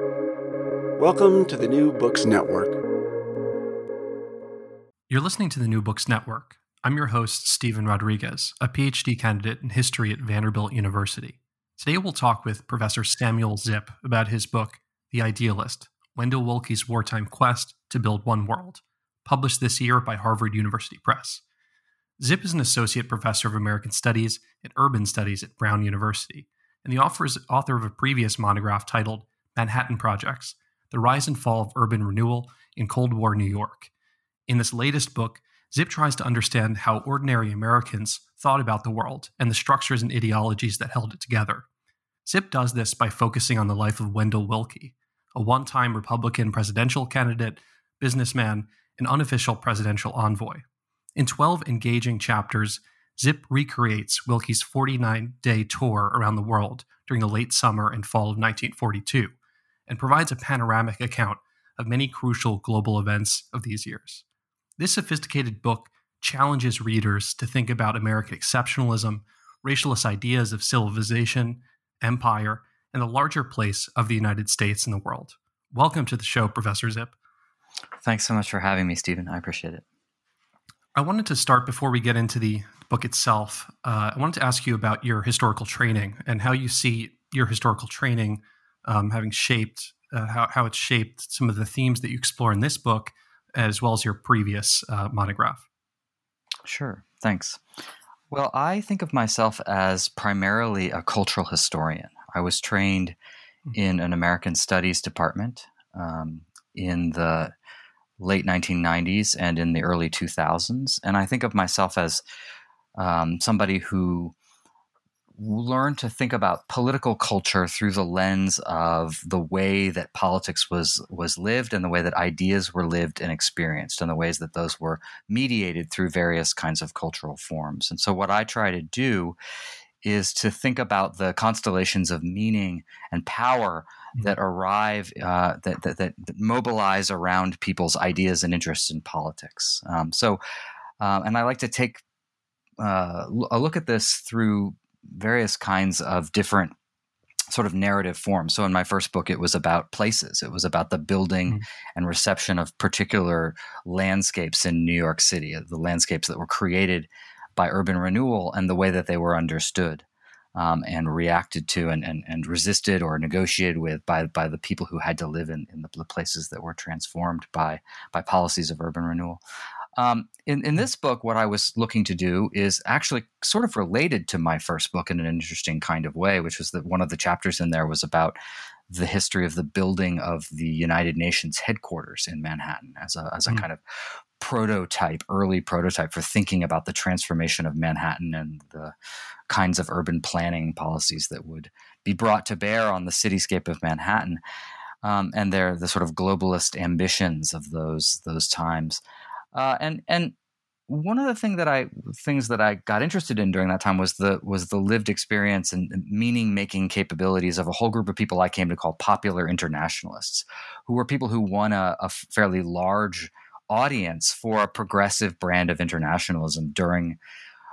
Welcome to the New Books Network. You're listening to the New Books Network. I'm your host, Stephen Rodriguez, a PhD candidate in history at Vanderbilt University. Today we'll talk with Professor Samuel Zipp about his book, The Idealist Wendell Willkie's Wartime Quest to Build One World, published this year by Harvard University Press. Zipp is an associate professor of American Studies and Urban Studies at Brown University, and the author of a previous monograph titled Manhattan Projects The Rise and Fall of Urban Renewal in Cold War New York. In this latest book, Zipp tries to understand how ordinary Americans thought about the world and the structures and ideologies that held it together. Zipp does this by focusing on the life of Wendell Willkie, a one time Republican presidential candidate, businessman, and unofficial presidential envoy. In 12 engaging chapters, Zipp recreates Willkie's 49 day tour around the world during the late summer and fall of 1942 and provides a panoramic account of many crucial global events of these years. This sophisticated book challenges readers to think about American exceptionalism, racialist ideas of civilization, empire, and the larger place of the United States in the world. Welcome to the show, Professor Zipp. Thanks so much for having me, Stephen. I appreciate it. I wanted to start before we get into the book itself. Uh, I wanted to ask you about your historical training and how you see your historical training um, having shaped uh, how, how it's shaped some of the themes that you explore in this book, as well as your previous uh, monograph. Sure. Thanks. Well, I think of myself as primarily a cultural historian. I was trained hmm. in an American Studies department um, in the late 1990s and in the early 2000s. And I think of myself as um, somebody who learned to think about political culture through the lens of the way that politics was was lived and the way that ideas were lived and experienced and the ways that those were mediated through various kinds of cultural forms. And so what I try to do is to think about the constellations of meaning and power mm-hmm. that arrive uh, that, that, that, mobilize around people's ideas and interests in politics. Um, so, uh, and I like to take uh, a look at this through various kinds of different sort of narrative forms. So in my first book, it was about places. It was about the building mm-hmm. and reception of particular landscapes in New York City, uh, the landscapes that were created by urban renewal and the way that they were understood. Um, and reacted to and, and, and resisted or negotiated with by, by the people who had to live in, in the, the places that were transformed by, by policies of urban renewal. Um, in, in this book, what I was looking to do is actually sort of related to my first book in an interesting kind of way, which was that one of the chapters in there was about the history of the building of the United Nations headquarters in Manhattan as a, as a mm. kind of prototype, early prototype for thinking about the transformation of Manhattan and the kinds of urban planning policies that would be brought to bear on the cityscape of Manhattan. Um, and their the sort of globalist ambitions of those those times. Uh, and and one of the thing that I things that I got interested in during that time was the was the lived experience and meaning making capabilities of a whole group of people I came to call popular internationalists, who were people who won a, a fairly large audience for a progressive brand of internationalism during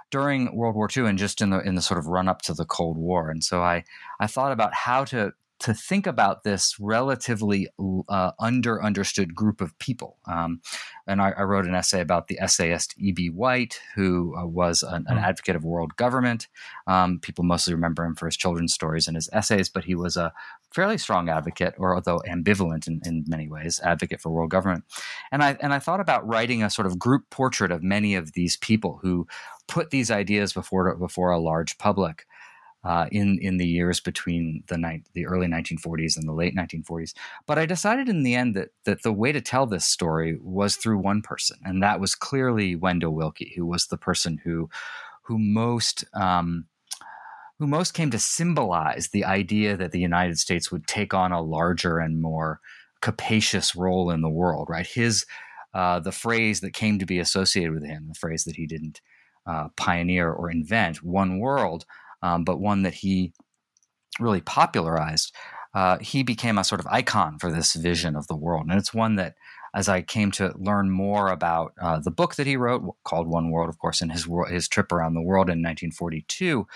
during World War II and just in the in the sort of run up to the Cold War. And so I I thought about how to to think about this relatively uh, under understood group of people. Um, and I, I, wrote an essay about the essayist E.B. White, who uh, was an, an, hmm. advocate of world government. Um, people mostly remember him for his children's stories and his essays, but he was a fairly strong advocate, or although ambivalent in, in many ways, advocate for world government. And I and I thought about writing a sort of group portrait of many of these people who put these ideas before before a large public uh, in in the years between the ni- the early 1940s and the late 1940s. But I decided in the end that that the way to tell this story was through one person, and that was clearly Wendell Willkie, who was the person who who most um, who most came to symbolize the idea that the United States would take on a larger and more capacious role in the world. Right, his uh, the phrase that came to be associated with him, the phrase that he didn't uh, pioneer or invent, "one world." Um, but one that he really popularized. Uh, he became a sort of icon for this vision of the world, and it's one that, as I came to learn more about uh, the book that he wrote called One World, of course, and his his trip around the world in 1942,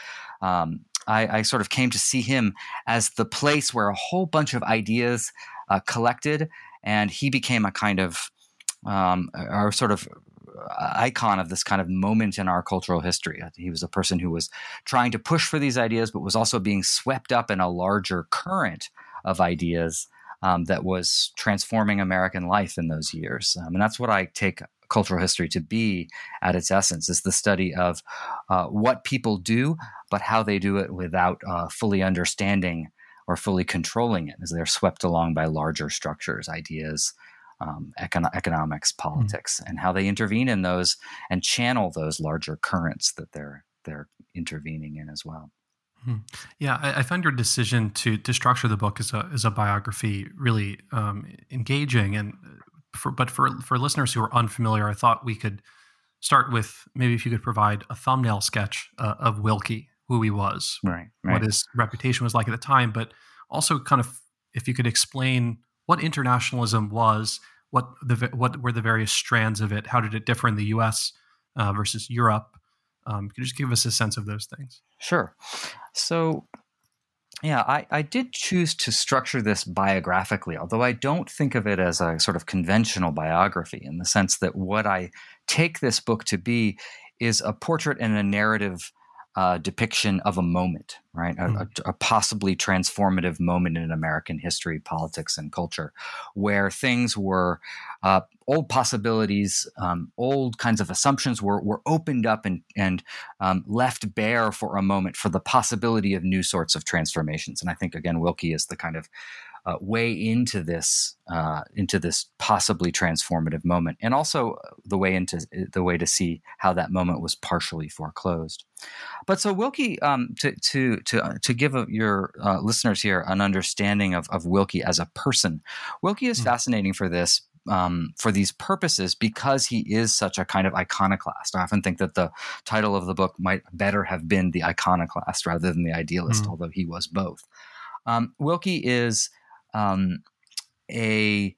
um, I, I, sort of came to see him as the place where a whole bunch of ideas uh, collected, and he became a kind of um, our sort of icon of this kind of moment in our cultural history. He was a person who was trying to push for these ideas, but was also being swept up in a larger current of ideas um, that was transforming American life in those years. Um, and that's what I take cultural history to be at its essence is the study of uh, what people do, but how they do it without uh, fully understanding or fully controlling it as they're swept along by larger structures, ideas, um, econ- economics, hmm. politics, mm and how they intervene in those and channel those larger currents that they're they're intervening in as well. Hmm. Yeah, I, I, find your decision to to structure the book as a as a biography really um, engaging, and uh, for but for for listeners who are unfamiliar, I thought we could start with maybe if you could provide a thumbnail sketch uh, of Willkie, who he was, right, right, what his reputation was like at the time, but also kind of if you could explain what internationalism was, what the what were the various strands of it, how did it differ in the U.S. Uh, versus Europe. Um, you just give us a sense of those things? Sure. So yeah, I, I did choose to structure this biographically, although I don't think of it as a sort of conventional biography in the sense that what I take this book to be is a portrait and a narrative uh, depiction of a moment, right? Mm. A, a, possibly transformative moment in American history, politics, and culture, where things were uh, old possibilities, um, old kinds of assumptions were were opened up and and um, left bare for a moment for the possibility of new sorts of transformations. And I think again, Willkie is the kind of uh, way into this uh, into this possibly transformative moment, and also uh, the way into the way to see how that moment was partially foreclosed. But so Willkie, um, to to to uh, to give a, your uh, listeners here an understanding of, of Willkie as a person, Willkie is mm. fascinating for this um, for these purposes because he is such a kind of iconoclast. I often think that the title of the book might better have been The Iconoclast rather than The Idealist, mm. although he was both. Um, Willkie is um, a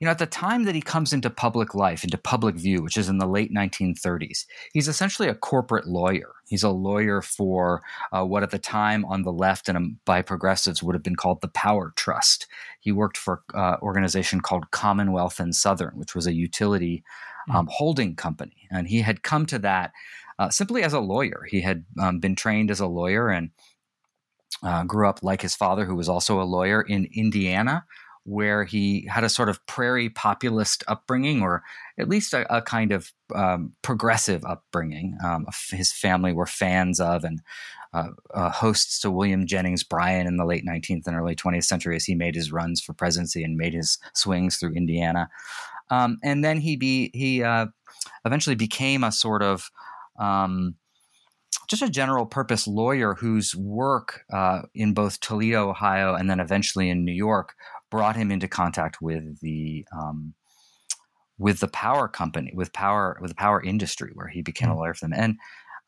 you know, at the time that he comes into public life, into public view, which is in the late 1930s, he's essentially a corporate lawyer. He's a lawyer for uh, what at the time on the left and by progressives would have been called the Power Trust. He worked for an uh, organization called Commonwealth and Southern, which was a utility hmm. um, mm. holding company. And he had come to that uh, simply as a lawyer. He had um, been trained as a lawyer and uh, grew up like his father, who was also a lawyer in Indiana, where he had a sort of prairie populist upbringing, or at least a, a kind of um, progressive upbringing. Um, his family were fans of and uh, uh, hosts to William Jennings Bryan in the late 19th and early 20th century as he made his runs for presidency and made his swings through Indiana. Um, and then he be he uh, eventually became a sort of um, just a general purpose lawyer whose work uh, in both Toledo, Ohio, and then eventually in New York brought him into contact with the um, with the power company, with power with the power industry, where he became mm-hmm. a hmm. lawyer for them. And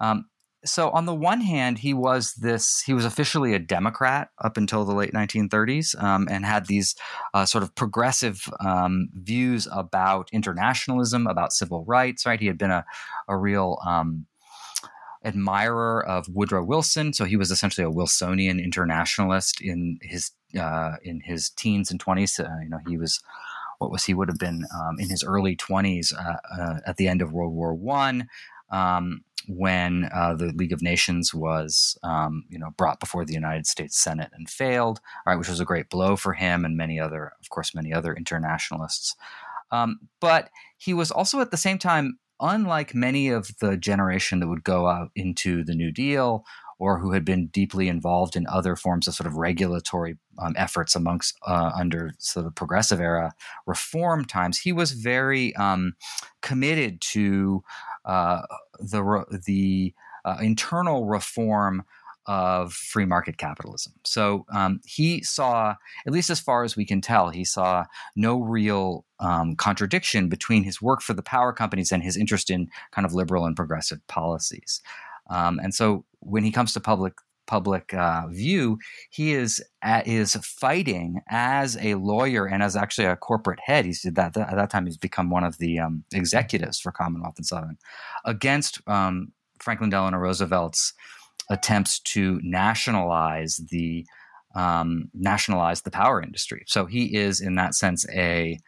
um, so, on the one hand, he was this he was officially a Democrat up until the late 1930s, um, and had these uh, sort of progressive um, views about internationalism, about civil rights. Right, he had been a a real um, admirer of Woodrow Wilson. So he was essentially a Wilsonian internationalist in his uh, in his teens and twenties. Uh, you know, he was what was he would have been um, in his early twenties uh, uh at the end of World War One. Um, when uh, the League of Nations was, um, you know, brought before the United States Senate and failed, right, which was a great blow for him and many other, of course, many other internationalists. Um, but he was also at the same time unlike many of the generation that would go out into the New Deal or who had been deeply involved in other forms of sort of regulatory um, efforts amongst uh, under sort of progressive era reform times, he was very um, committed to uh, the the uh, internal reform of free market capitalism. So um, he saw, at least as far as we can tell, he saw no real um, contradiction between his work for the power companies and his interest in kind of liberal and progressive policies. Um, and so when he comes to public public uh, view, he is is fighting as a lawyer and as actually a corporate head. He's did that at that time. He's become one of the um, executives for Commonwealth and Southern against um, Franklin Delano Roosevelt's attempts to nationalize the um, nationalize the power industry. So he is, in that sense, a,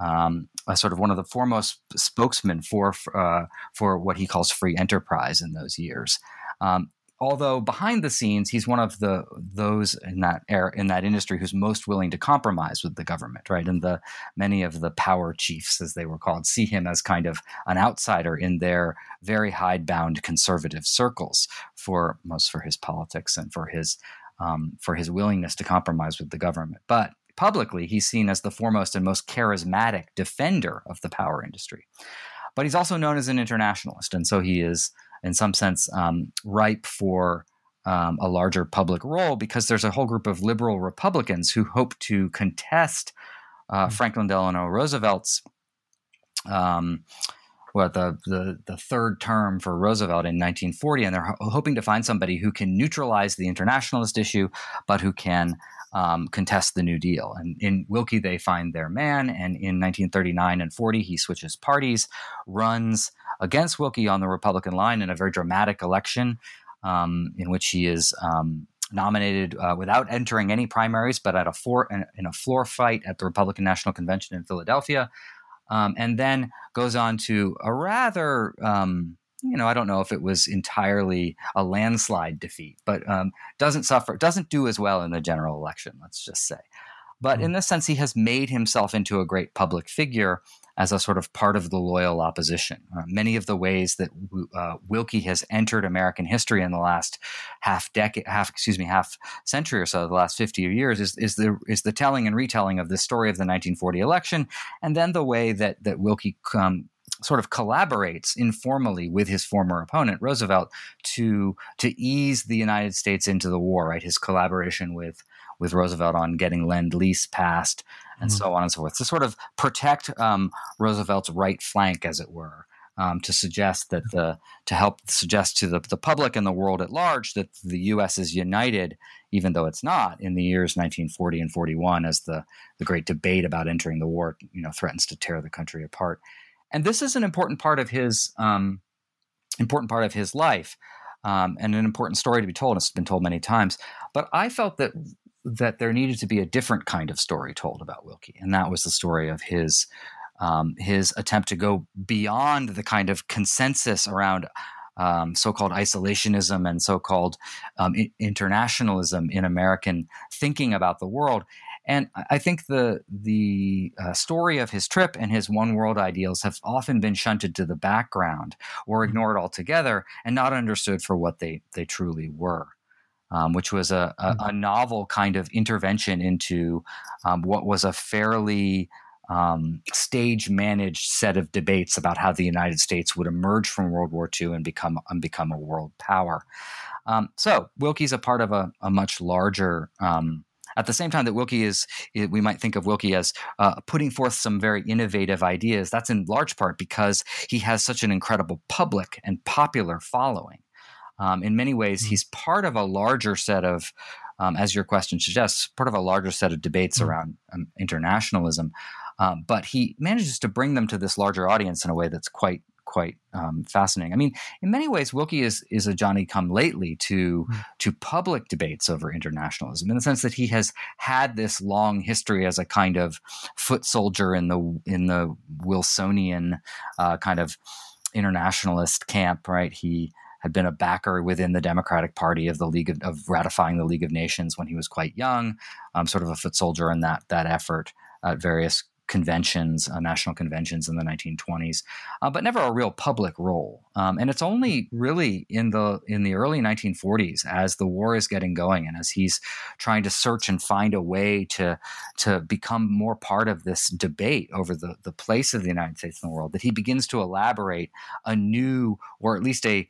um, a sort of one of the foremost spokesmen for uh, for what he calls free enterprise in those years. Um, although behind the scenes he's one of the those in that era, in that industry who's most willing to compromise with the government right? And the many of the power chiefs as they were called see him as kind of an outsider in their very hidebound conservative circles for most for his politics and for his um, for his willingness to compromise with the government. But publicly he's seen as the foremost and most charismatic defender of the power industry. But he's also known as an internationalist and so he is in some sense, um, ripe for um, a larger public role because there's a whole group of liberal Republicans who hope to contest uh, hmm. Franklin Delano Roosevelt's. Um, what the, the the third term for Roosevelt in 1940, and they're ho- hoping to find somebody who can neutralize the internationalist issue, but who can um, contest the New Deal. And in Willkie, they find their man, and in 1939 and 40, he switches parties, runs against Willkie on the Republican line in a very dramatic election um, in which he is um, nominated uh, without entering any primaries, but at a floor in a floor fight at the Republican National Convention in Philadelphia, um, and then goes on to a rather um, you know, I don't know if it was entirely a landslide defeat, but um, doesn't suffer, doesn't do as well in the general election, let's just say. But mm-hmm. in this sense, he has made himself into a great public figure as a sort of part of the loyal opposition. Uh, many of the ways that uh, Willkie has entered American history in the last half decade, half excuse me, half century or so, the last fifty years, is, is the is the telling and retelling of the story of the 1940 election, and then the way that that Willkie um, sort of collaborates informally with his former opponent Roosevelt to to ease the United States into the war. Right, his collaboration with with Roosevelt on getting Lend Lease passed and mm-hmm. so on and so forth to sort of protect um, Roosevelt's right flank, as it were. Um, to suggest that the to help suggest to the, the public and the world at large that the U.S. is united, even though it's not, in the years 1940 and 41, as the the great debate about entering the war, you know, threatens to tear the country apart. And this is an important part of his um, important part of his life, um, and an important story to be told. It's been told many times, but I felt that that there needed to be a different kind of story told about Willkie, and that was the story of his um, his attempt to go beyond the kind of consensus around um, so-called isolationism and so-called um, internationalism in American thinking about the world. And I think the the uh, story of his trip and his one world ideals have often been shunted to the background or mm-hmm. ignored altogether and not understood for what they they truly were um, which was a, a, hmm. a, novel kind of intervention into um, what was a fairly um, stage managed set of debates about how the United States would emerge from World War II and become and become a world power. Um, so Willkie's a part of a, a much larger. Um, at the same time that Willkie is, we might think of Willkie as uh, putting forth some very innovative ideas. That's in large part because he has such an incredible public and popular following. Um, in many ways, mm-hmm. he's part of a larger set of, um, as your question suggests, part of a larger set of debates mm-hmm. around um, internationalism. Um, but he manages to bring them to this larger audience in a way that's quite quite um, fascinating. I mean, in many ways, Willkie is is a Johnny come lately to mm-hmm. to public debates over internationalism, in the sense that he has had this long history as a kind of foot soldier in the in the Wilsonian uh, kind of internationalist camp. Right, he had been a backer within the Democratic Party of the League of, of ratifying the League of Nations when he was quite young, um, sort of a foot soldier in that that effort at various conventions, uh, national conventions in the 1920s, uh, but never a real public role. Um, and it's only really in the in the early 1940s, as the war is getting going, and as he's trying to search and find a way to to become more part of this debate over the the place of the United States in the world, that he begins to elaborate a new, or at least a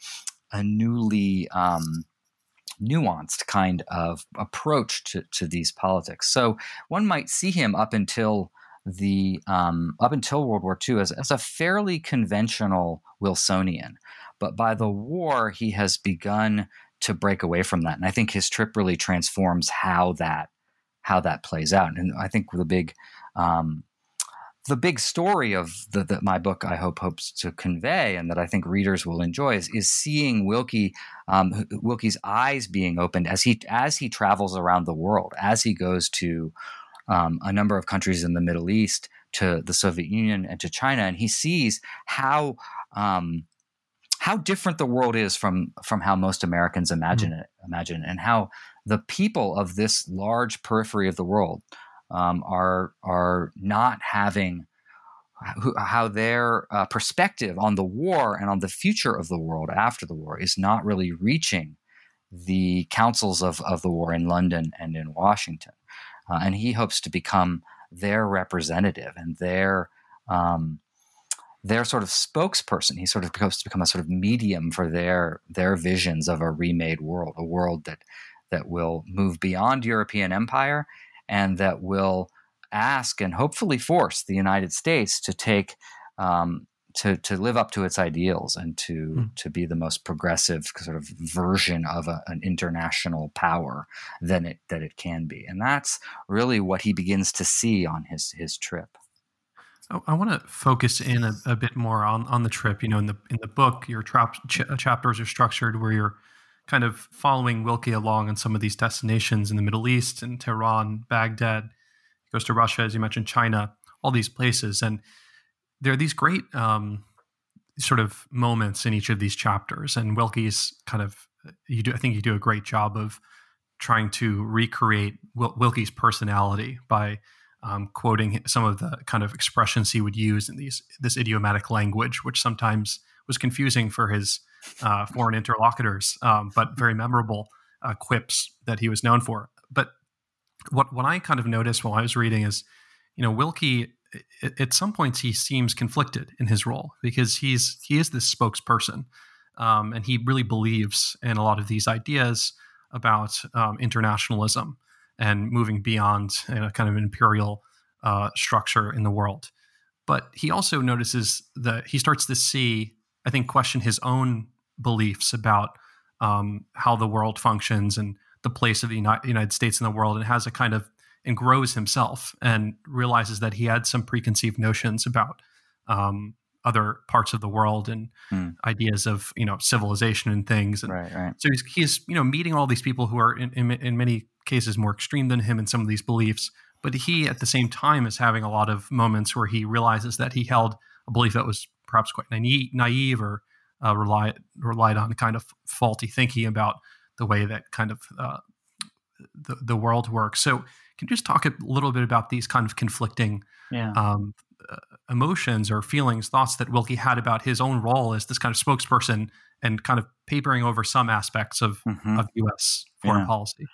a newly um, nuanced kind of approach to, to these politics. So one might see him up until the um, up until World War II as, as a fairly conventional Wilsonian, but by the war he has begun to break away from that, and I think his trip really transforms how that how that plays out. And I think the big um, the big story of the, that my book I hope hopes to convey, and that I think readers will enjoy, is, is seeing Willkie um, Willkie's eyes being opened as he as he travels around the world, as he goes to um, a number of countries in the Middle East, to the Soviet Union, and to China, and he sees how um, how different the world is from from how most Americans imagine mm-hmm. it, imagine and how the people of this large periphery of the world um, are are not having how their uh, perspective on the war and on the future of the world after the war is not really reaching the councils of, of the war in London and in Washington. Uh, and he hopes to become their representative and their um, their sort of spokesperson. He sort of hopes to become a sort of medium for their their visions of a remade world, a world that that will move beyond European empire and that will ask and hopefully force the United States to take um, to to live up to its ideals and to mm. to be the most progressive sort of version of a, an international power than it that it can be, and that's really what he begins to see on his his trip. I want to focus in a, a, bit more on, on the trip. You know, in the in the book, your tra- ch- chapters are structured where you're kind of following Willkie along on some of these destinations in the Middle East and Tehran, Baghdad. He goes to Russia, as you mentioned, China, all these places. And there are these great um, sort of moments in each of these chapters. And Willkie's kind of, you do, I think you do a great job of trying to recreate Wil- Willkie's personality by um, quoting some of the kind of expressions he would use in these this idiomatic language, which sometimes was confusing for his uh, foreign interlocutors, um, but very memorable uh, quips that he was known for. But what what I kind of noticed while I was reading is, you know, Willkie at some points he seems conflicted in his role because he's he is this spokesperson, um, and he really believes in a lot of these ideas about um, internationalism and moving beyond you know, kind of imperial uh, structure in the world. But he also notices that he starts to see, I think, question his own beliefs about um, how the world functions and the place of the United States in the world, and has a kind of and grows himself and realizes that he had some preconceived notions about um, other parts of the world and mm. ideas of you know civilization and things. And right, right. So he's, he's you know meeting all these people who are in, in, in many cases more extreme than him in some of these beliefs, but he at the same time is having a lot of moments where he realizes that he held a belief that was perhaps quite naive, naive or uh, relied relied on kind of faulty thinking about the way that kind of uh, the the world works. So, can you just talk a little bit about these kind of conflicting yeah. um, uh, emotions or feelings, thoughts that Willkie had about his own role as this kind of spokesperson and kind of papering over some aspects of, mm-hmm. of U.S. foreign yeah. policy.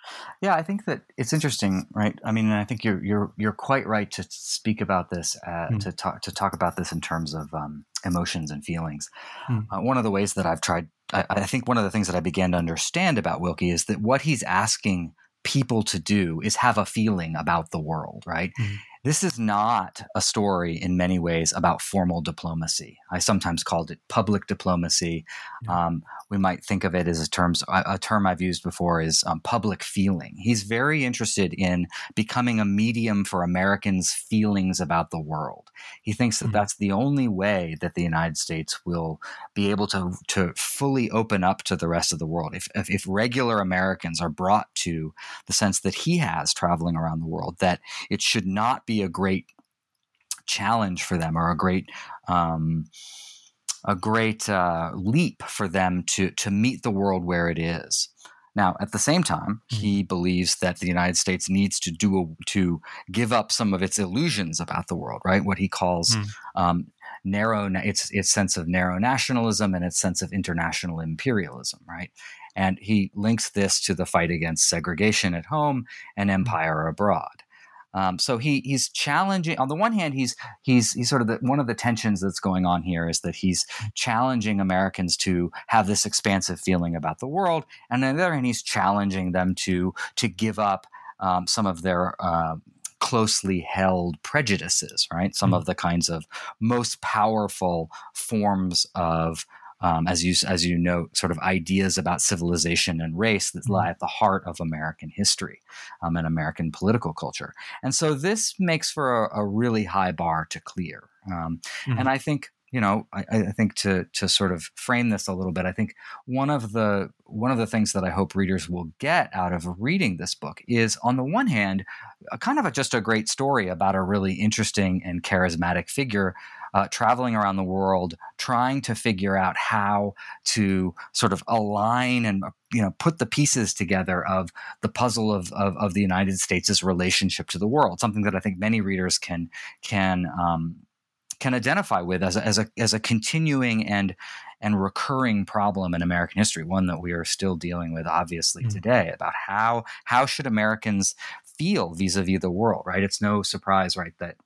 Yeah, I think that it's interesting, right? I mean, I think you're you're you're quite right to speak about this, uh, mm. to talk to talk about this in terms of um, emotions and feelings. Mm. Uh, one of the ways that I've tried, I, I think, one of the things that I began to understand about Willkie is that what he's asking people to do is have a feeling about the world, right? Mm. This is not a story in many ways about formal diplomacy. I sometimes called it public diplomacy. Yeah. Um, we might think of it as a terms a term I've used before is um, public feeling. He's very interested in becoming a medium for Americans' feelings about the world. He thinks that mm-hmm. that's the only way that the United States will be able to to fully open up to the rest of the world. If if, if regular Americans are brought to the sense that he has traveling around the world, that it should not be be a great challenge for them or a great um, a great uh, leap for them to to meet the world where it is. Now, at the same time, mm-hmm. he believes that the United States needs to do a, to give up some of its illusions about the world, right? What he calls mm. um, narrow, its its sense of narrow nationalism and its sense of international imperialism, right? And he links this to the fight against segregation at home and mm. empire abroad. Um, so he he's challenging. On the one hand, he's he's he's sort of the, one of the tensions that's going on here is that he's challenging Americans to have this expansive feeling about the world, and on the other hand, he's challenging them to to give up um, some of their uh, closely held prejudices. Right, some mm-hmm. of the kinds of most powerful forms of um, as you as you note, sort of ideas about civilization and race that lie at the heart of American history um, and American political culture. And so this makes for a, a really high bar to clear. Um, mm-hmm. And I think you know, I, I, think to to sort of frame this a little bit, I think one of the one of the things that I hope readers will get out of reading this book is, on the one hand, a kind of a, just a great story about a really interesting and charismatic figure uh, traveling around the world, trying to figure out how to sort of align and you know put the pieces together of the puzzle of, of, of the United States' relationship to the world. Something that I think many readers can can um, can identify with as a, as a as a continuing and and recurring problem in American history, one that we are still dealing with obviously mm-hmm. today about how how should Americans feel vis-a-vis the world, right? It's no surprise, right, that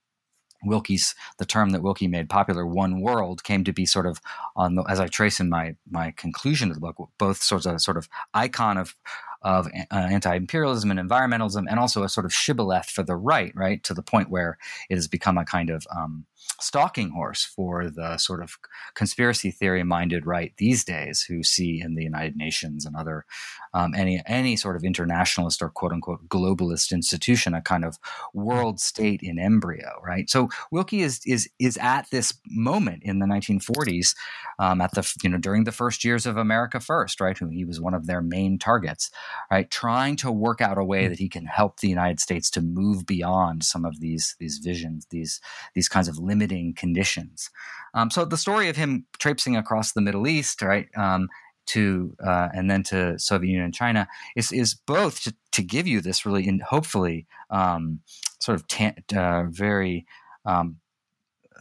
Willkie's the term that Willkie made popular, one world, came to be sort of on the, as I trace in my my conclusion of the book, both sorts of sort of icon of of uh, anti-imperialism and environmentalism, and also a sort of shibboleth for the right, right, to the point where it has become a kind of um, stalking horse for the sort of conspiracy theory minded right these days who see in the United Nations and other um, any any sort of internationalist or quote unquote globalist institution a kind of world state in embryo right? So Willkie is is is at this moment in the 1940s um, at the you know during the first years of America First right? Who he was one of their main targets right? Trying to work out a way hmm. that he can help the United States to move beyond some of these these visions these these kinds of limited limiting conditions. Um, so the story of him traipsing across the Middle East, right, um, to uh, and then to Soviet Union and China is is both to, to give you this really and hopefully um, sort of ta- uh, very um,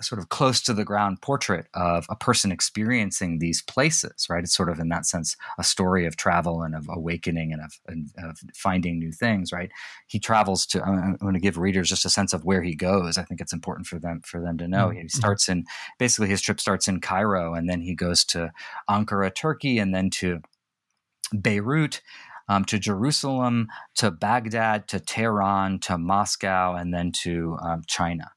sort of close to the ground portrait of a person experiencing these places, right? It's sort of in that sense a story of travel and of awakening and of, and of finding new things, right? He travels to. I'm going to give readers just a sense of where he goes. I think it's important for them for them to know. Mm-hmm. He starts in basically his trip starts in Cairo and then he goes to Ankara, Turkey, and then to Beirut. Um, to Jerusalem, to Baghdad, to Tehran, to Moscow, and then to um, China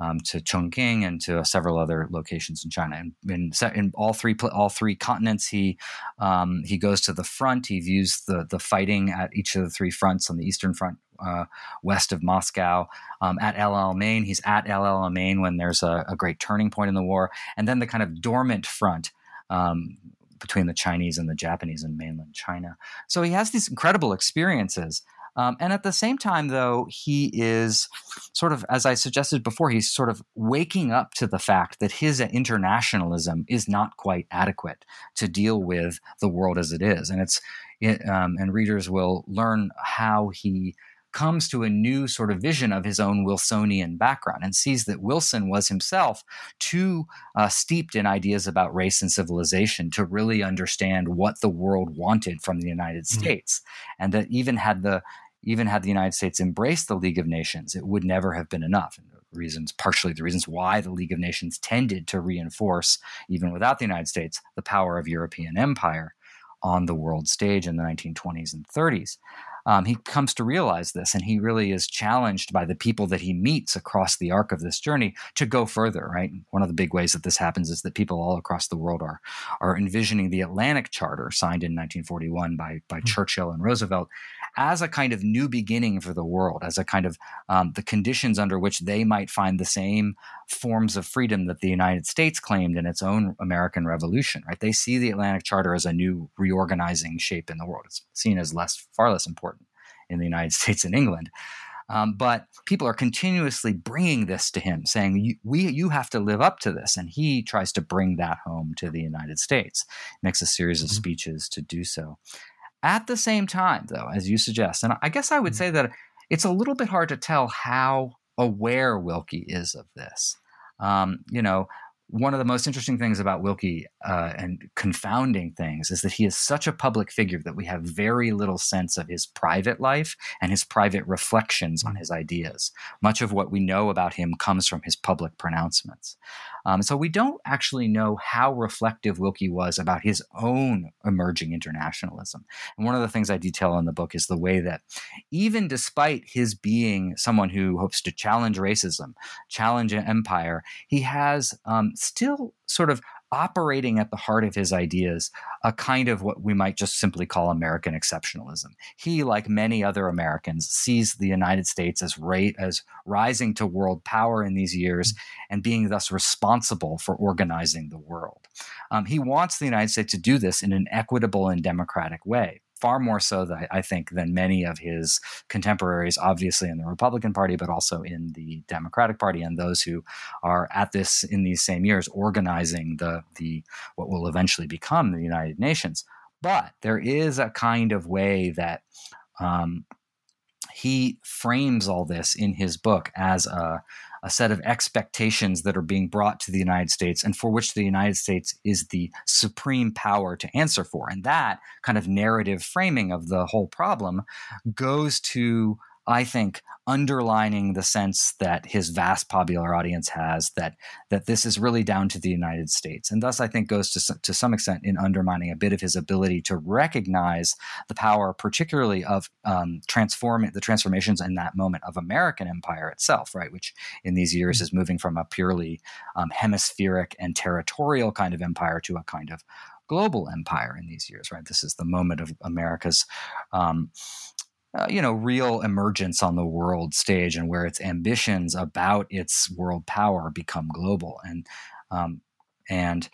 um, to Chongqing and to several other locations in China. And in, in all three all three continents, he um, he goes to the front. He views the the fighting at each of the three fronts on the eastern front. Uh, west of Moscow, um, at El Alamein. He's at El Alamein when there's a, a, great turning point in the war, and then the kind of dormant front um, between the Chinese and the Japanese in mainland China. So he has these incredible experiences um, and at the same time, though, he is sort of, as I suggested before, he's sort of waking up to the fact that his internationalism is not quite adequate to deal with the world as it is. And it's, it, um, and readers will learn how he comes to a new sort of vision of his own Wilsonian background and sees that Wilson was himself too uh, steeped in ideas about race and civilization to really understand what the world wanted from the United mm-hmm. States, and that even had the even had the United States embraced the League of Nations, it would never have been enough. And the reasons, partially the reasons why the League of Nations tended to reinforce, even without the United States, the power of European empire on the world stage in the 1920s and 30s. Um, he comes to realize this, and he really is challenged by the people that he meets across the arc of this journey to go further. Right, one of the big ways that this happens is that people all across the world are are envisioning the Atlantic Charter, signed in 1941 by by mm-hmm. Churchill and Roosevelt, as a kind of new beginning for the world, as a kind of um, the conditions under which they might find the same forms of freedom that the United States claimed in its own American Revolution. Right? They see the Atlantic Charter as a new reorganizing shape in the world. It's seen as less, far less important in the United States and England. Um, but people are continuously bringing this to him, saying, you, "We, you have to live up to this," and he tries to bring that home to the United States. Makes a series of mm-hmm. speeches to do so. At the same time, though, as you suggest, and I guess I would mm-hmm. say that it's a little bit hard to tell how aware Willkie is of this. Um, you know, one of the most interesting things about Willkie uh, and confounding things is that he is such a public figure that we have very little sense of his private life and his private reflections on his ideas. Much of what we know about him comes from his public pronouncements. Um, so we don't actually know how reflective Willkie was about his own emerging internationalism. And one of the things I detail in the book is the way that, even despite his being someone who hopes to challenge racism, challenge an empire, he has um, still sort of operating at the heart of his ideas a kind of what we might just simply call American exceptionalism. He, like many other Americans, sees the United States as rate as rising to world power in these years and being thus responsible for organizing the world. Um, he wants the United States to do this in an equitable and democratic way far more so, than, I think, than many of his contemporaries, obviously in the Republican Party, but also in the Democratic Party, and those who are at this in these same years organizing the the what will eventually become the United Nations. But there is a kind of way that um, he frames all this in his book as a a set of expectations that are being brought to the United States and for which the United States is the supreme power to answer for. And that kind of narrative framing of the whole problem goes to I think, underlining the sense that his vast popular audience has that that this is really down to the United States, and thus I think goes to to some extent in undermining a bit of his ability to recognize the power, particularly of um, transforming the transformations in that moment of American empire itself, right, which in these years is moving from a purely um, hemispheric and territorial kind of empire to a kind of global empire in these years, right? This is the moment of America's um, uh, you know, real emergence on the world stage and where its ambitions about its world power become global. And um, and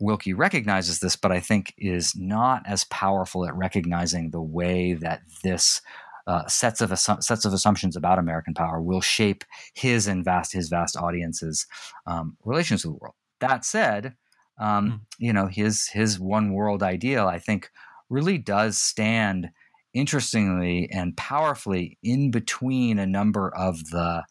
Willkie recognizes this, but I think is not as powerful at recognizing the way that this uh, sets of assu- sets of assumptions about American power will shape his and vast his vast audience's um, relations with the world. That said, um, mm. you know his his one world ideal, I think, really does stand interestingly and powerfully in between a number of the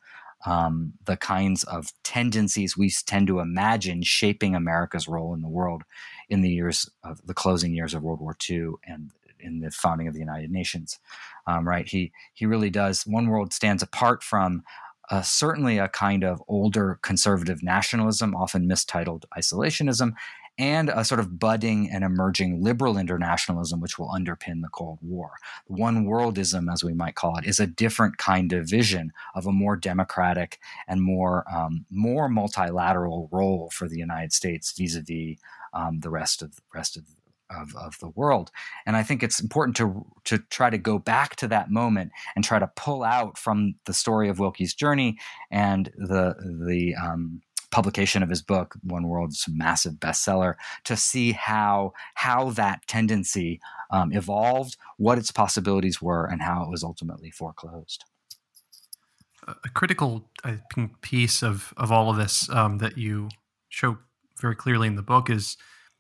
um, the kinds of tendencies we tend to imagine shaping America's role in the world in the years of the closing years of World War II and in the founding of the United Nations. Um, right? He he really does. One World stands apart from uh, certainly a kind of older conservative nationalism, often mistitled isolationism, and a sort of budding and emerging liberal internationalism, which will underpin the Cold War. One worldism, as we might call it, is a different kind of vision of a more democratic and more um, more multilateral role for the United States vis-a-vis um, the rest of the rest of of, of, the world. And I think it's important to to try to go back to that moment and try to pull out from the story of Willkie's journey and the the um, publication of his book, One World's massive bestseller, to see how how that tendency um, evolved, what its possibilities were, and how it was ultimately foreclosed. A critical I think, piece of of all of this um, that you show very clearly in the book is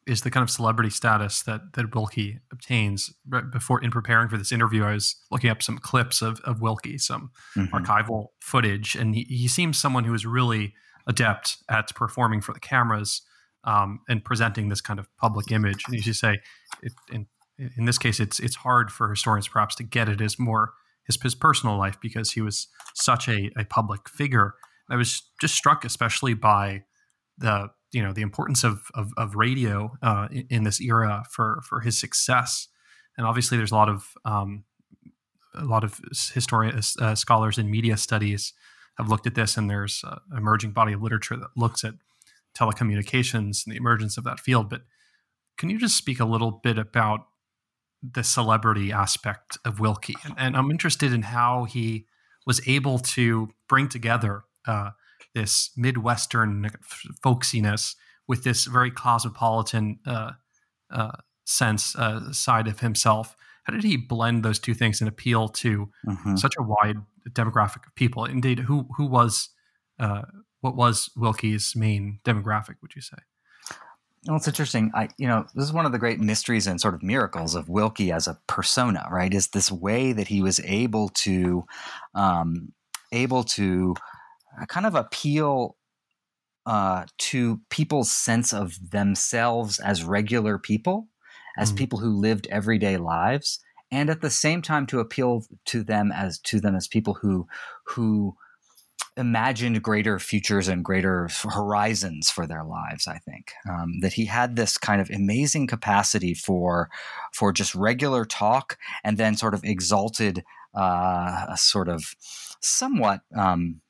is the kind of celebrity status that that Willkie obtains. Right before in preparing for this interview, I was looking up some clips of of Willkie, some mm-hmm. archival footage, and he, he seems someone who is really adept at performing for the cameras um, and presenting this kind of public image. And as you say, it, in in this case, it's it's hard for historians perhaps to get it as more his, his personal life because he was such a, a public figure. I was just struck, especially by the you know the importance of of, of radio uh, in, in, this era for for his success. And obviously, there's a lot of um, a lot of historian uh, scholars in media studies have looked at this, and there's an emerging body of literature that looks at telecommunications and the emergence of that field. But can you just speak a little bit about the celebrity aspect of Willkie? And, and I'm interested in how he was able to bring together uh, this Midwestern folksiness with this very cosmopolitan uh, uh, sense uh, side of himself. How did he blend those two things and appeal to mm-hmm. such a wide demographic of people. Indeed, who who was uh, what was Willkie's main demographic? Would you say? Well, it's interesting. I, you know, this is one of the great mysteries and sort of miracles of Willkie as a persona, right? Is this way that he was able to, um, able to, uh, kind of appeal uh, to people's sense of themselves as regular people, as mm. people who lived everyday lives, and at the same time to appeal to them as to them as people who who imagined greater futures and greater horizons for their lives. I think um, that he had this kind of amazing capacity for for just regular talk and then sort of exalted, uh, a sort of somewhat. Um,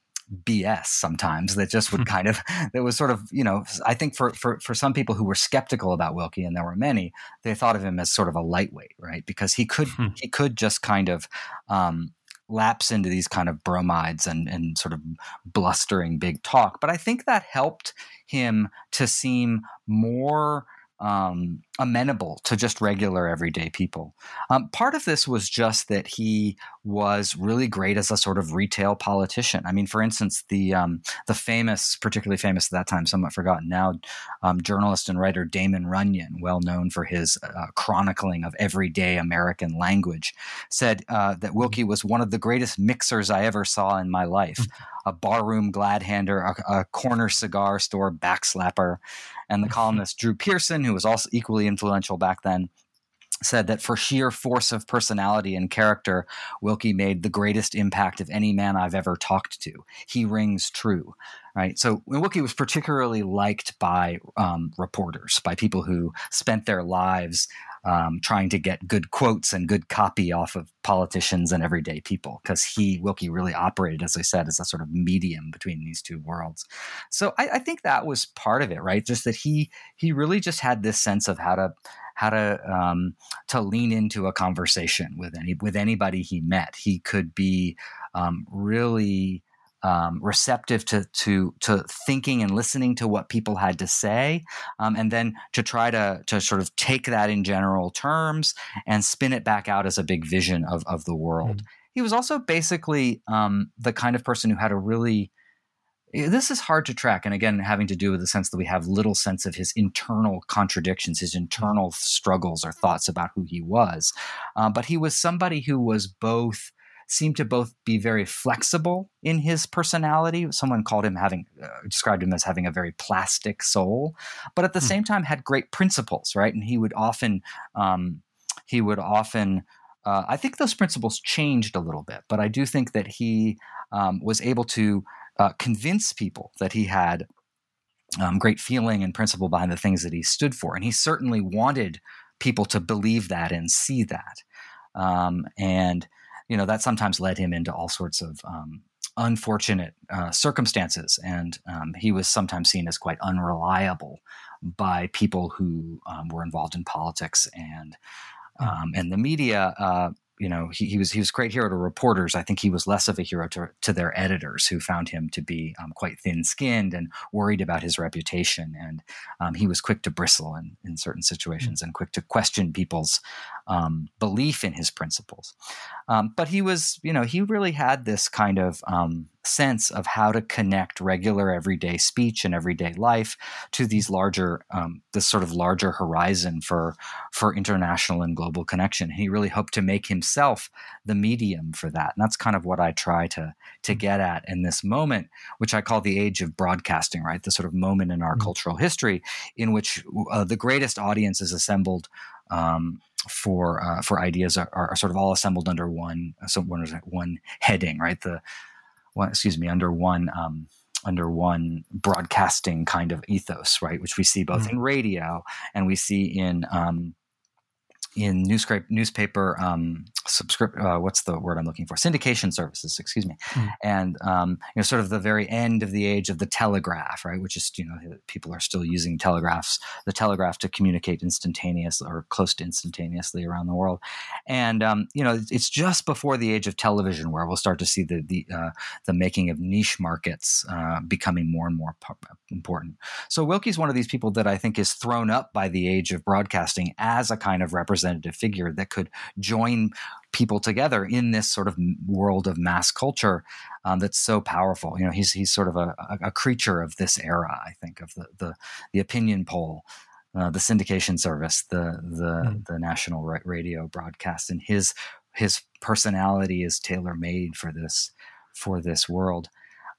BS sometimes that just would kind of that was sort of you know I think for for for some people who were skeptical about Willkie and there were many they thought of him as sort of a lightweight right because he could hmm. he could just kind of um, lapse into these kind of bromides and and sort of blustering big talk but I think that helped him to seem more um, amenable to just regular everyday people. Um, part of this was just that he was really great as a sort of retail politician. I mean, for instance, the um, the famous, particularly famous at that time, somewhat forgotten now, um, journalist and writer Damon Runyon, well known for his uh, chronicling of everyday American language, said uh, that Willkie was one of the greatest mixers I ever saw in my life. A barroom gladhander, a, a corner cigar store backslapper, and the mm-hmm. columnist Drew Pearson, who was also equally influential back then, said that for sheer force of personality and character, Willkie made the greatest impact of any man I've ever talked to. He rings true, right? So Willkie was particularly liked by um, reporters, by people who spent their lives um, trying to get good quotes and good copy off of politicians and everyday people because he Willkie really operated, as I said, as a sort of medium between these two worlds. So I, I think that was part of it, right? Just that he he really just had this sense of how to how to um, to lean into a conversation with any with anybody he met. He could be um, really um, receptive to to to thinking and listening to what people had to say, um, and then to try to to sort of take that in general terms and spin it back out as a big vision of of the world. Mm-hmm. He was also basically um, the kind of person who had a really this is hard to track and again having to do with the sense that we have little sense of his internal contradictions his internal struggles or thoughts about who he was uh, but he was somebody who was both seemed to both be very flexible in his personality. Someone called him having, uh, described him as having a very plastic soul, but at the mm. same time had great principles, right? And he would often, um, he would often, uh, I think those principles changed a little bit, but I do think that he um, was able to uh, convince people that he had um, great feeling and principle behind the things that he stood for. And he certainly wanted people to believe that and see that. Um, and you know that sometimes led him into all sorts of um, unfortunate uh, circumstances, and um, he was sometimes seen as quite unreliable by people who um, were involved in politics and hmm. um, and the media. Uh, you know, he, he was he was a great hero to reporters. I think he was less of a hero to, to their editors, who found him to be um, quite thin skinned and worried about his reputation. And um, he was quick to bristle in, in certain situations mm-hmm. and quick to question people's um, belief in his principles. Um, but he was, you know, he really had this kind of um, sense of how to connect regular everyday speech and everyday life to these larger um, this sort of larger horizon for for international and global connection he really hoped to make himself the medium for that and that's kind of what i try to to mm. get at in this moment which i call the age of broadcasting right the sort of moment in our mm-hmm. cultural history in which uh, the greatest audience is assembled um, for uh, for ideas are, are, sort of all assembled under one so one, one heading, right? The one, excuse me, under one um, under one broadcasting kind of ethos, right? Which we see both mm-hmm. in radio and we see in um, in newspaper newspaper um, subscript. Uh, what's the word I'm looking for? Syndication services. Excuse me. Mm. And um, you know, sort of the very end of the age of the telegraph, right? Which is you know, people are still using telegraphs, the telegraph to communicate instantaneously or close to instantaneously around the world. And um, you know, it's just before the age of television where we'll start to see the the uh, the making of niche markets uh, becoming more and more important. So Willkie's one of these people that I think is thrown up by the age of broadcasting as a kind of representative representative figure that could join people together in this sort of world of mass culture um, that's so powerful. You know, he's he's sort of a, a, creature of this era. I think of the the, the opinion poll. Uh, the syndication service, the the mm. the national radio broadcast, and his his personality is tailor made for this for this world.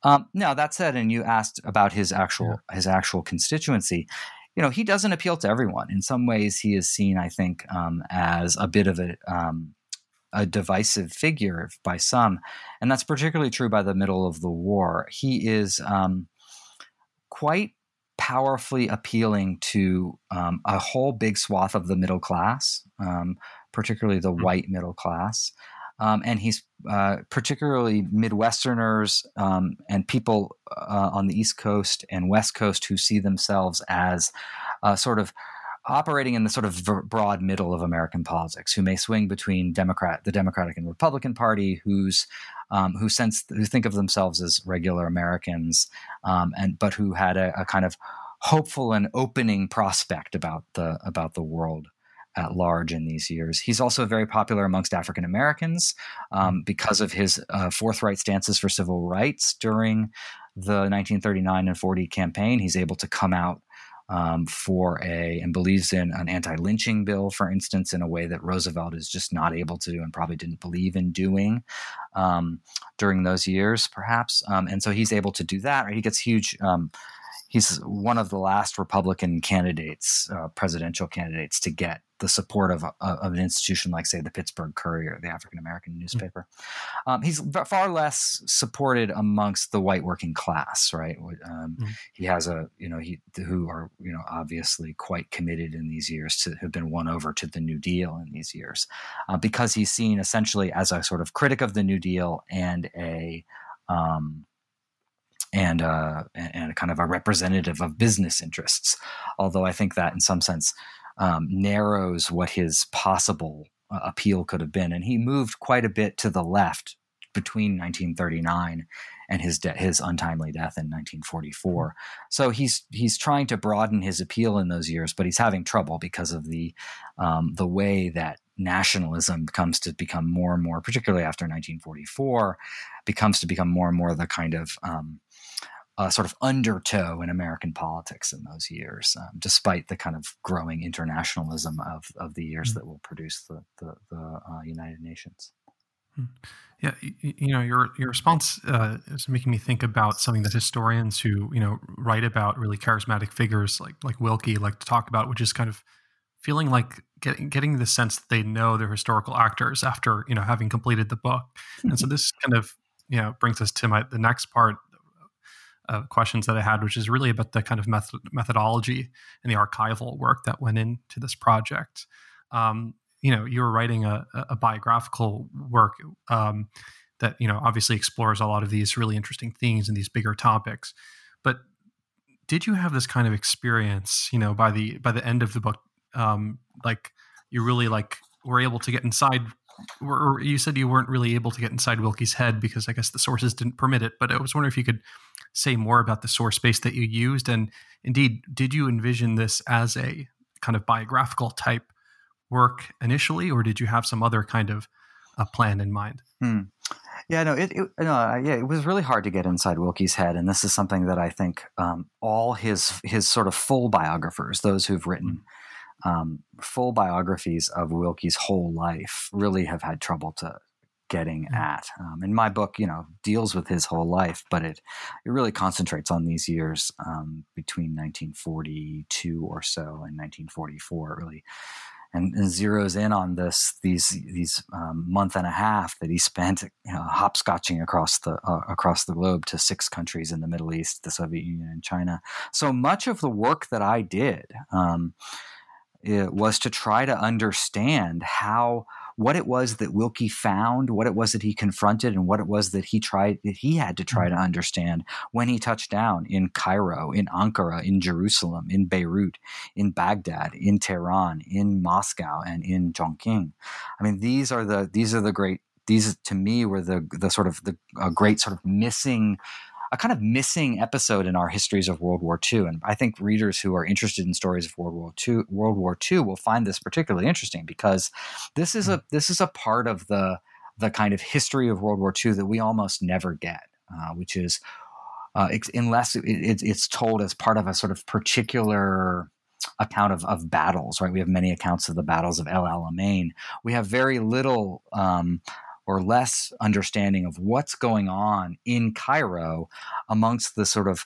Um, now that said, and you asked about his actual yeah. his actual constituency you know, he doesn't appeal to everyone. In some ways, he is seen, I think, um, as a bit of a um, a divisive figure by some, and that's particularly true by the middle of the war. He is um, quite powerfully appealing to um, a whole big swath of the middle class, um, particularly the hmm. white middle class. Um, and he's uh, particularly Midwesterners um, and people uh, on the East Coast and West Coast who see themselves as uh, sort of operating in the sort of broad middle of American politics, who may swing between Democrat, the Democratic and Republican Party, who's um, who sense who think of themselves as regular Americans, um, and but who had a, a, kind of hopeful and opening prospect about the about the world at large in these years. He's also very popular amongst African Americans um, because of his uh, forthright stances for civil rights during the 1939 and 40 campaign. He's able to come out um, for a and believes in an anti-lynching bill, for instance, in a way that Roosevelt is just not able to do and probably didn't believe in doing um, during those years, perhaps. Um, and so he's able to do that. Right? He gets huge um, he's one of the last Republican candidates, uh, presidential candidates, to get the support of, uh, of an institution like, say, the Pittsburgh Courier, the African American mm. newspaper. Mm-hmm. Um, he's far less supported amongst the white working class, right? Um, mm-hmm. He has a, you know, he who are, you know, obviously quite committed in these years to have been won over to the New Deal in these years, uh, because he's seen essentially as a sort of critic of the New Deal and a um, and uh, and kind of a representative of business interests. Although I think that in some sense um, narrows what his possible uh, appeal could have been, and he moved quite a bit to the left between 1939 and his de- his untimely death in 1944. So he's he's trying to broaden his appeal in those years, but he's having trouble because of the um, the way that nationalism comes to become more and more, particularly after 1944, becomes to become more and more the kind of um, uh, sort of undertow in American politics in those years, um, despite the kind of growing internationalism of, of the years mm-hmm. that will produce the, the, the uh, United Nations. Hmm. Yeah, you, you, know, your your response uh, is making me think about something that historians who you know write about really charismatic figures like like Willkie like to talk about, which is kind of feeling like getting getting the sense that they know their historical actors after you know having completed the book, and so this kind of you know brings us to my the next part uh, questions that I had, which is really about the kind of method- methodology and the archival work that went into this project. Um, you know, you were writing a, a biographical work um, that you know obviously explores a lot of these really interesting themes and these bigger topics. But did you have this kind of experience? You know, by the by the end of the book, um, like you really like were able to get inside or you said you weren't really able to get inside Willkie's head because I guess the sources didn't permit it. But I was wondering if you could say more about the source space that you used, and indeed, did you envision this as a kind of biographical type work initially, or did you have some other kind of a plan in mind? Hmm. Yeah, no, it, it no, yeah, it was really hard to get inside Willkie's head, and this is something that I think um, all his his sort of full biographers, those who've written. Mm-hmm um, full biographies of Willkie's whole life really have had trouble to getting mm. at. Um, and my book, you know, deals with his whole life, but it it really concentrates on these years um, between 1942 or so and 1944. really. And, and, zeroes in on this these these um, month and a half that he spent you know, hopscotching across the uh, across the globe to six countries in the Middle East, the Soviet Union, and China. So much of the work that I did um, it was to try to understand how what it was that Willkie found, what it was that he confronted, and what it was that he tried that he had to try to mm-hmm. understand when he touched down in Cairo, in Ankara, in Jerusalem, in Beirut, in Baghdad, in Tehran, in Moscow, and in Chongqing. I mean, these are the these are the great these to me were the the sort of the great sort of missing a kind of missing episode in our histories of World War II. And I think readers who are interested in stories of World War II, World War II will find this particularly interesting because this is a hmm. this is a part of the the kind of history of World War II that we almost never get, uh, which is uh, unless it, it, it's told as part of a sort of particular account of, of battles, right? We have many accounts of the battles of El Alamein. We have very little um, or less understanding of what's going on in Cairo amongst the sort of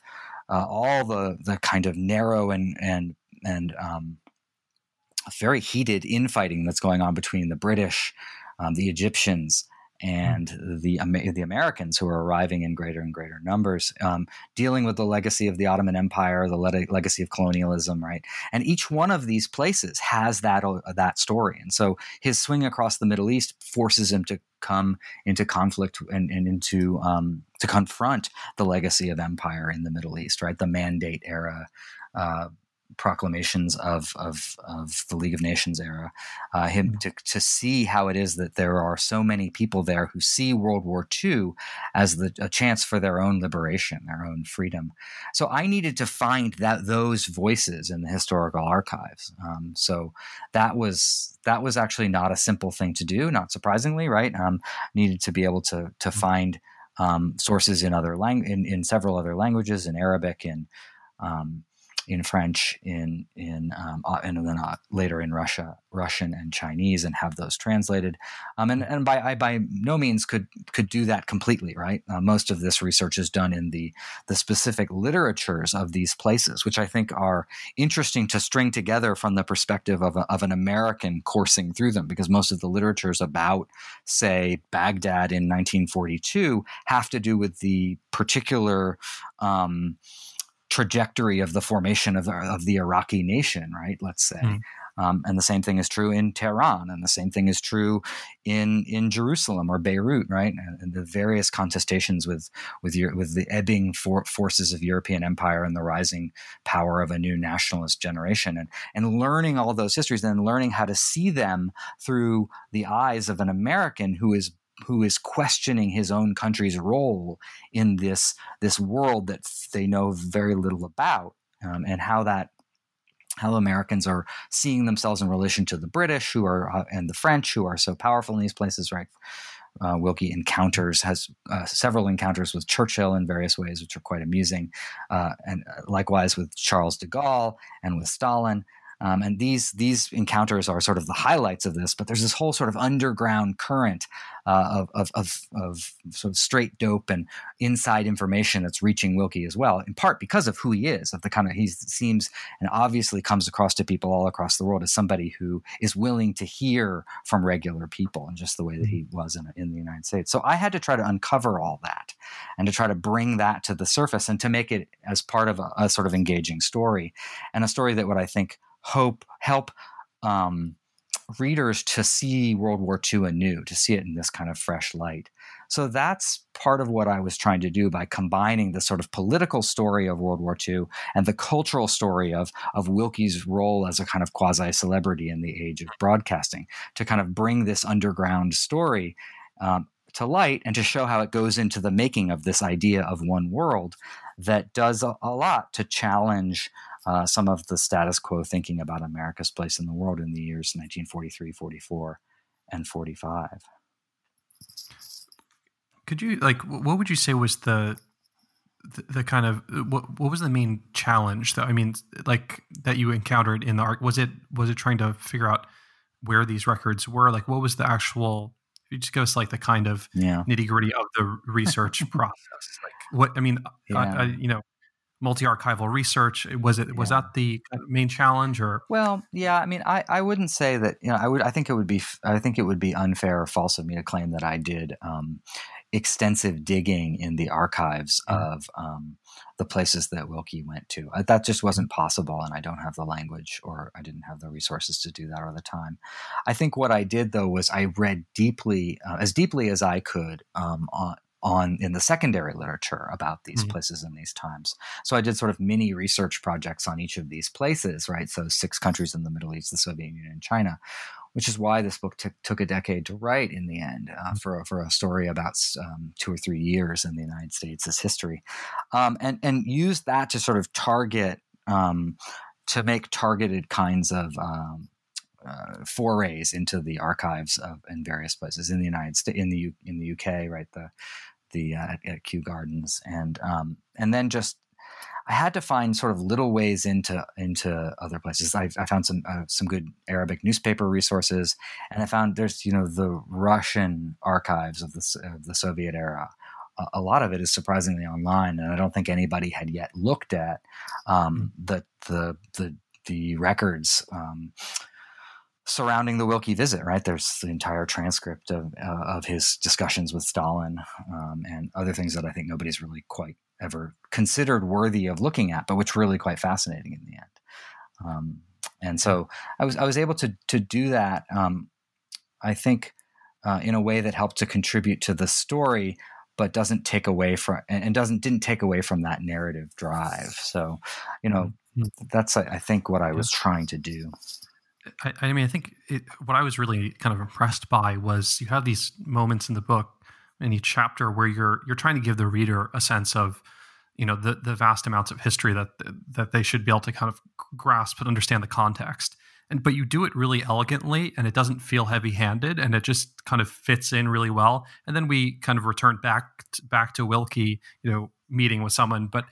uh, all the the kind of narrow and and and um, very heated infighting that's going on between the British, um, the Egyptians, and the the Americans who are arriving in greater and greater numbers, um, dealing with the legacy of the Ottoman Empire, the le- legacy of colonialism, right? And each one of these places has that uh, that story, and so his swing across the Middle East forces him to come into conflict and, and into um, to confront the legacy of empire in the Middle East, right? The Mandate era. Uh, proclamations of, of, of the League of Nations era, uh, him mm-hmm. to, to see how it is that there are so many people there who see World War II as the, a chance for their own liberation, their own freedom. So I needed to find that those voices in the historical archives. Um, so that was that was actually not a simple thing to do, not surprisingly, right? Um, needed to be able to to mm-hmm. find um, sources in other lang- in, in several other languages, in Arabic, in um, in French, in in um, uh, and then uh, later in Russia, Russian and Chinese, and have those translated. Um, and and by I by no means could could do that completely, right? Uh, most of this research is done in the the specific literatures of these places, which I think are interesting to string together from the perspective of, a, of an American coursing through them, because most of the literatures about, say, Baghdad in 1942 have to do with the particular. Um, trajectory of the formation of, of the Iraqi nation, right? Let's say. Mm. Um, and the same thing is true in Tehran, and the same thing is true in in Jerusalem or Beirut, right? And, and the various contestations with with your, with the ebbing for, forces of European empire and the rising power of a new nationalist generation, and and learning all those histories, and learning how to see them through the eyes of an American who is who is questioning his own country's role in this this world that they know very little about, um, and how that how Americans are seeing themselves in relation to the British, who are uh, and the French, who are so powerful in these places, right? Uh, Willkie encounters has uh, several encounters with Churchill in various ways, which are quite amusing, uh, and uh, likewise with Charles de Gaulle and with Stalin. Um, and these these encounters are sort of the highlights of this, but there's this whole sort of underground current uh, of, of, of, of, sort of straight dope and inside information that's reaching Willkie as well, in part because of who he is, of the kind of he seems and obviously comes across to people all across the world as somebody who is willing to hear from regular people, and just the way that he mm-hmm. was in, in the United States. So I had to try to uncover all that and to try to bring that to the surface and to make it as part of a, a sort of engaging story and a story that would I think hope help um, readers to see World War II anew, to see it in this kind of fresh light. So that's part of what I was trying to do by combining the sort of political story of World War II and the cultural story of, of Willkie's role as a kind of quasi celebrity in the age of broadcasting to kind of bring this underground story um, to light and to show how it goes into the making of this idea of one world that does a, a lot to challenge uh, some of the status quo thinking about America's place in the world in the years 1943, 44, and 45. Could you like what would you say was the the, the kind of what what was the main challenge that I mean like that you encountered in the art was it was it trying to figure out where these records were like what was the actual you just give us like the kind of yeah. nitty gritty of the research process like what I mean yeah. I, I, you know multi-archival research? Was it was that the main challenge or? Well yeah i mean i i wouldn't say that you know i would i think it would be i think it would be unfair or false of me to claim that i did um, extensive digging in the archives mm-hmm. of um, the places that willkie went to. Uh, that just wasn't possible and i don't have the language or i didn't have the resources to do that or the time. I think what i did though was i read deeply uh, as deeply as i could um, on, on in the secondary literature about these mm-hmm. places and these times. So I did sort of mini research projects on each of these places, right? So six countries in the Middle East, the Soviet Union, and China, which is why this book t- took a decade to write in the end uh, mm-hmm. for, for a story about um, two or three years in the United States' history. Um, and, and use that to sort of target, um, to make targeted kinds of um, uh, forays into the archives of in various places in the United States, in the U- in the UK, right? The the uh, at, Kew Gardens, and um, and then just I had to find sort of little ways into into other places. I, I found some uh, some good Arabic newspaper resources, and I found there's you know the Russian archives of the of the Soviet era. A, a lot of it is surprisingly online, and I don't think anybody had yet looked at um, mm. the the the the records. Um, surrounding the Willkie visit, right? There's the entire transcript of uh, of his discussions with Stalin um, and other things that I think nobody's really quite ever considered worthy of looking at, but which really quite fascinating in the end. Um, and so I was I was able to to do that. Um, I think uh, in a way that helped to contribute to the story, but doesn't take away from and doesn't didn't take away from that narrative drive. So, you know, mm-hmm. that's I think what I was trying to do. I, I mean, I think it, what I was really kind of impressed by was you have these moments in the book in each chapter where you're you're trying to give the reader a sense of you know the the vast amounts of history that that they should be able to kind of grasp and understand the context. And but you do it really elegantly and it doesn't feel heavy handed and it just kind of fits in really well. And then we kind of return back back to willkie you know meeting with someone. But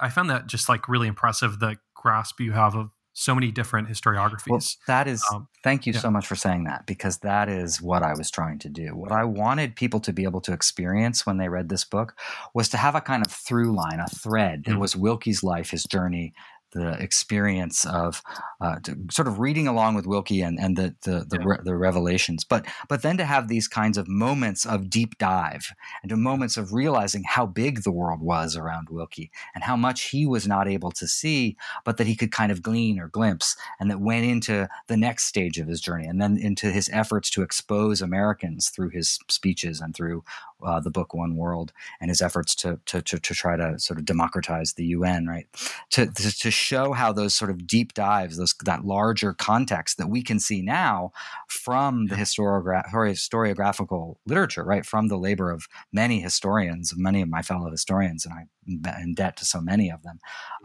i found that just like really impressive the grasp you have of so many different historiographies. Well, that is, um, thank you yeah. so much for saying that because that is what I was trying to do. What I wanted people to be able to experience when they read this book was to have a kind of through line, a thread that mm-hmm. was Willkie's life, his journey, the experience of uh, sort of reading along with Willkie and, and the the the, yeah. re- the, revelations, but but then to have these kinds of moments of deep dive and to moments of realizing how big the world was around Willkie and how much he was not able to see, but that he could kind of glean or glimpse, and that went into the next stage of his journey, and then into his efforts to expose Americans through his speeches and through uh, the book One World and his efforts to, to, to to try to sort of democratize the UN, right? To to show how those sort of deep dives, those that larger context that we can see now from the historiogra- historiographical literature, right, from the labor of many historians, many of my fellow historians, and I'm in debt to so many of them,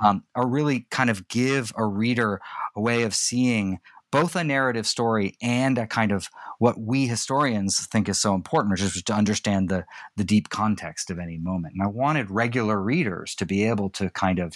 um, are really kind of give a reader a way of seeing both a narrative story and a kind of what we historians think is so important, which is to understand the the deep context of any moment. And I wanted regular readers to be able to kind of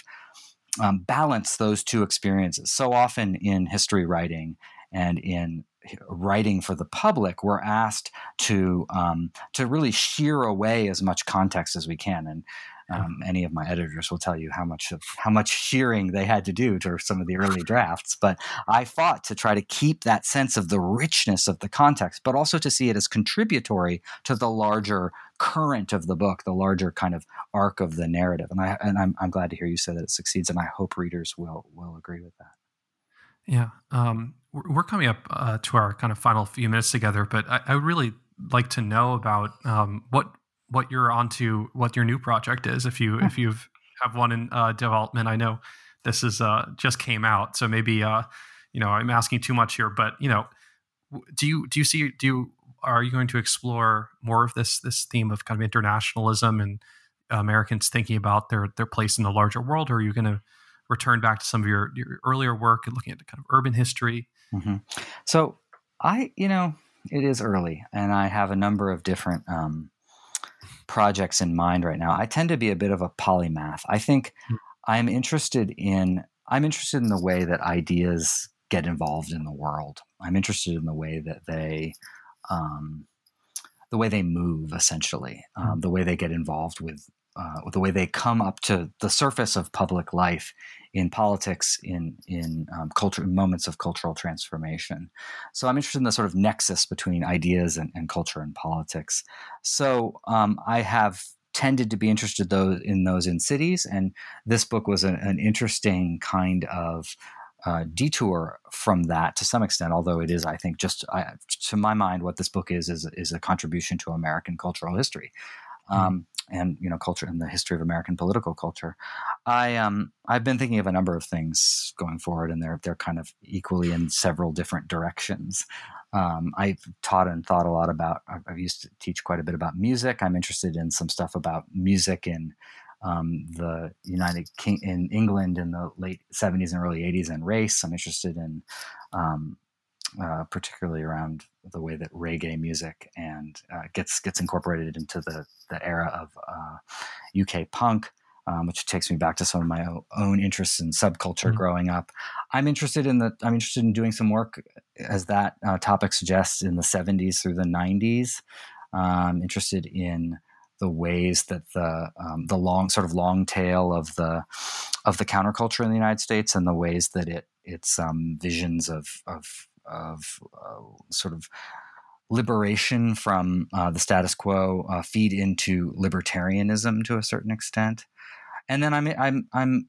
um, balance those two experiences. So often in history writing and in writing for the public, we're asked to um, to really shear away as much context as we can. And um, any of my editors will tell you how much of how much shearing they had to do to some of the early drafts. But I fought to try to keep that sense of the richness of the context, but also to see it as contributory to the larger current of the book, the larger kind of arc of the narrative. And I and I'm, I'm glad to hear you say that it succeeds, and I hope readers will will agree with that. Yeah, um, we're coming up uh, to our kind of final few minutes together, but I, I would really like to know about um, what what you're onto, what your new project is. If you if you have one in uh, development, I know this is uh, just came out, so maybe uh, you know I'm asking too much here, but you know, do you do you see do you are you going to explore more of this this theme of kind of internationalism and Americans thinking about their their place in the larger world, or are you going to return back to some of your, your earlier work and looking at the kind of urban history? Mm-hmm. So I, you know, it is early, and I have a number of different um, projects in mind right now. I tend to be a bit of a polymath. I think mm. I'm interested in I'm interested in the way that ideas get involved in the world. I'm interested in the way that they um, the way they move essentially, um, hmm. the way they get involved with uh, the way they come up to the surface of public life in politics, in in um, culture, in moments of cultural transformation. So I'm interested in the sort of nexus between ideas and, and culture and politics. So um, I have tended to be interested those in those in cities, and this book was an, an interesting kind of uh, detour from that to some extent, although it is, I think, just I, to my mind, what this book is is is a contribution to American cultural history. Hmm. Um, and you know culture and the history of American political culture. I um I've been thinking of a number of things going forward, and they're they're kind of equally in several different directions. Um, I've taught and thought a lot about. I've used to teach quite a bit about music. I'm interested in some stuff about music in um, the United King in England in the late 70s and early 80s and race. I'm interested in um, uh, particularly around the way that reggae music and uh, gets gets incorporated into the the era of uh, UK punk, um, which takes me back to some of my own interests in subculture mm-hmm. growing up. I'm interested in the I'm interested in doing some work as that uh, topic suggests in the 70s through the 90s. I'm interested in the ways that the um, the long sort of long tail of the of the counterculture in the United States and the ways that it its um, visions of of of uh, sort of liberation from uh, the status quo uh, feed into libertarianism to a certain extent. And then I'm I'm I'm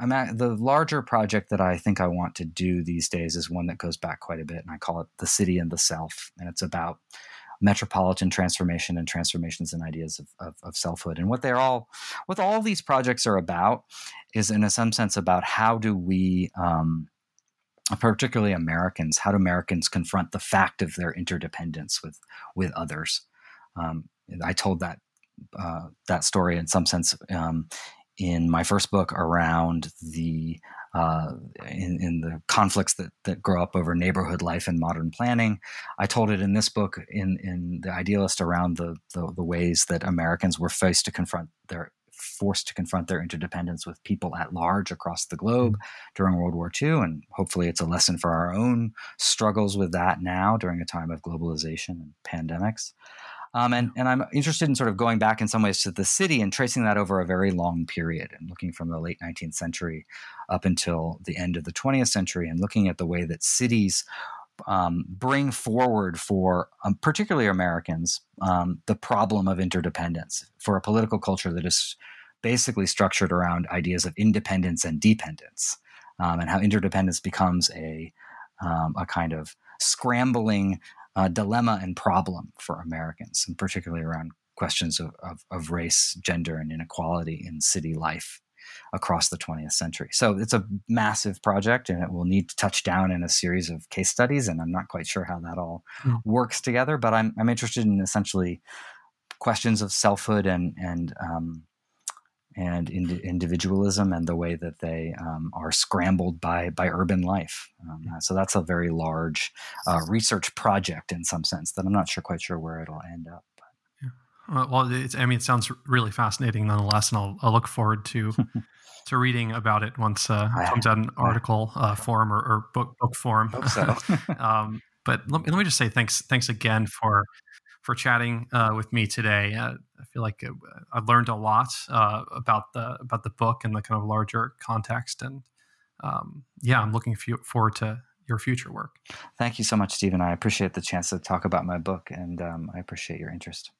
I'm at the larger project that I think I want to do these days is one that goes back quite a bit, and I call it the city and the self, and it's about metropolitan transformation and transformations and ideas of, of, of, selfhood. And what they're all, what all these projects are about, is in some sense about how do we, um, particularly Americans, how do Americans confront the fact of their interdependence with with others? Um, I told that uh, that story in some sense um, in my first book around the uh, in, in, the conflicts that, that grow up over neighborhood life and modern planning. I told it in this book in, in the idealist around the, the, the ways that Americans were faced to confront their forced to confront their interdependence with people at large across the globe mm-hmm. during World War II. And hopefully it's a lesson for our own struggles with that now during a time of globalization and pandemics. Um, and, and I'm interested in sort of going back in some ways to the city and tracing that over a very long period and looking from the late 19th century up until the end of the 20th century and looking at the way that cities um, bring forward for um, particularly Americans um, the problem of interdependence for a political culture that is basically structured around ideas of independence and dependence, um, and how interdependence becomes a um, a kind of scrambling uh, dilemma and problem for Americans, and particularly around questions of, of, of, race, gender, and inequality in city life across the 20th century. So it's a massive project and it will need to touch down in a series of case studies. And I'm not quite sure how that all mm. works together, but I'm, I'm interested in essentially questions of selfhood and, and um, and ind- individualism and the way that they um, are scrambled by by urban life. Um, so that's a very large uh, research project in some sense that I'm not sure quite sure where it'll end up. Yeah. Well, it's, I mean, it sounds really fascinating nonetheless, and I'll, I'll look forward to to reading about it once uh, it comes out in article uh, form or, or, book book form. So. um, but let me, let me just say thanks thanks again for for chatting uh, with me today. Uh, I feel like uh, I've learned a lot uh, about the about the book and the kind of larger context, and um, yeah, I'm looking forward to your future work. Thank you so much, Stephen. I appreciate the chance to talk about my book, and um, I appreciate your interest.